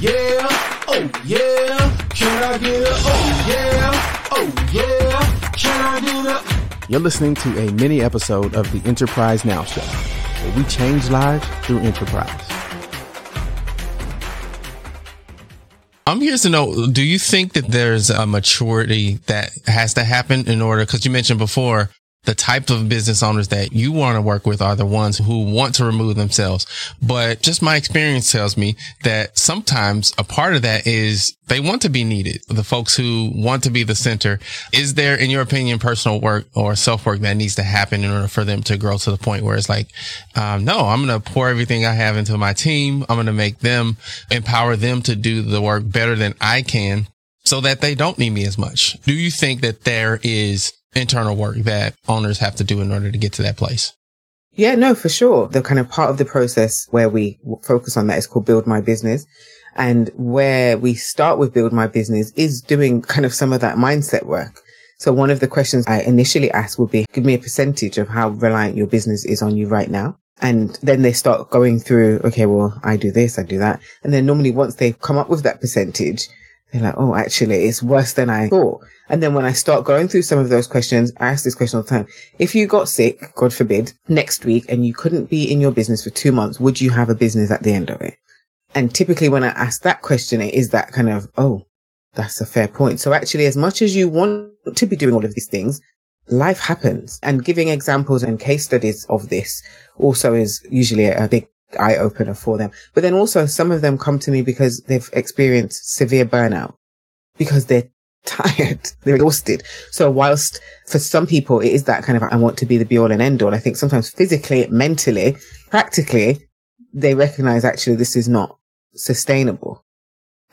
Yeah, oh yeah, can I get a oh yeah, oh yeah, can I get a You're listening to a mini episode of the Enterprise Now Show, where we change lives through enterprise. I'm curious to know, do you think that there's a maturity that has to happen in order? Cause you mentioned before, the type of business owners that you want to work with are the ones who want to remove themselves. But just my experience tells me that sometimes a part of that is they want to be needed. The folks who want to be the center. Is there, in your opinion, personal work or self work that needs to happen in order for them to grow to the point where it's like, um, no, I'm going to pour everything I have into my team. I'm going to make them empower them to do the work better than I can so that they don't need me as much. Do you think that there is internal work that owners have to do in order to get to that place? Yeah, no, for sure. The kind of part of the process where we focus on that is called build my business. And where we start with build my business is doing kind of some of that mindset work. So one of the questions I initially asked would be, give me a percentage of how reliant your business is on you right now. And then they start going through, okay, well, I do this, I do that. And then normally once they've come up with that percentage, they're like, oh, actually, it's worse than I thought. And then when I start going through some of those questions, I ask this question all the time. If you got sick, God forbid, next week and you couldn't be in your business for two months, would you have a business at the end of it? And typically when I ask that question, it is that kind of, oh, that's a fair point. So actually, as much as you want to be doing all of these things, life happens and giving examples and case studies of this also is usually a big eye opener for them. But then also some of them come to me because they've experienced severe burnout because they're tired. They're exhausted. So whilst for some people it is that kind of, I want to be the be all and end all. I think sometimes physically, mentally, practically, they recognize actually this is not sustainable.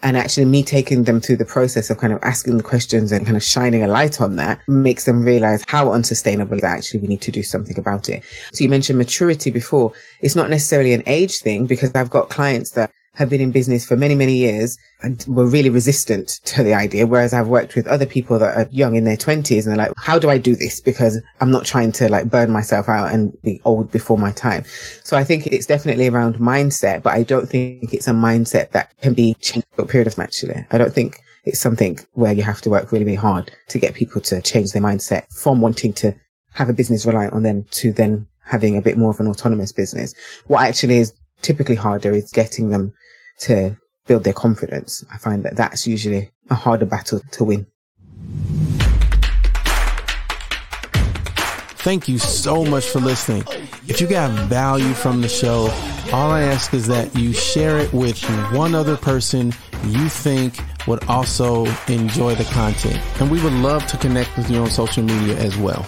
And actually me taking them through the process of kind of asking the questions and kind of shining a light on that makes them realize how unsustainable that actually we need to do something about it. So you mentioned maturity before. It's not necessarily an age thing because I've got clients that have been in business for many, many years and were really resistant to the idea. Whereas I've worked with other people that are young in their twenties and they're like, how do I do this? Because I'm not trying to like burn myself out and be old before my time. So I think it's definitely around mindset, but I don't think it's a mindset that can be changed for a period of time. Actually, I don't think it's something where you have to work really, really hard to get people to change their mindset from wanting to have a business reliant on them to then having a bit more of an autonomous business. What actually is typically harder is getting them to build their confidence. I find that that's usually a harder battle to win. Thank you so much for listening. If you got value from the show, all I ask is that you share it with one other person you think would also enjoy the content. And we would love to connect with you on social media as well.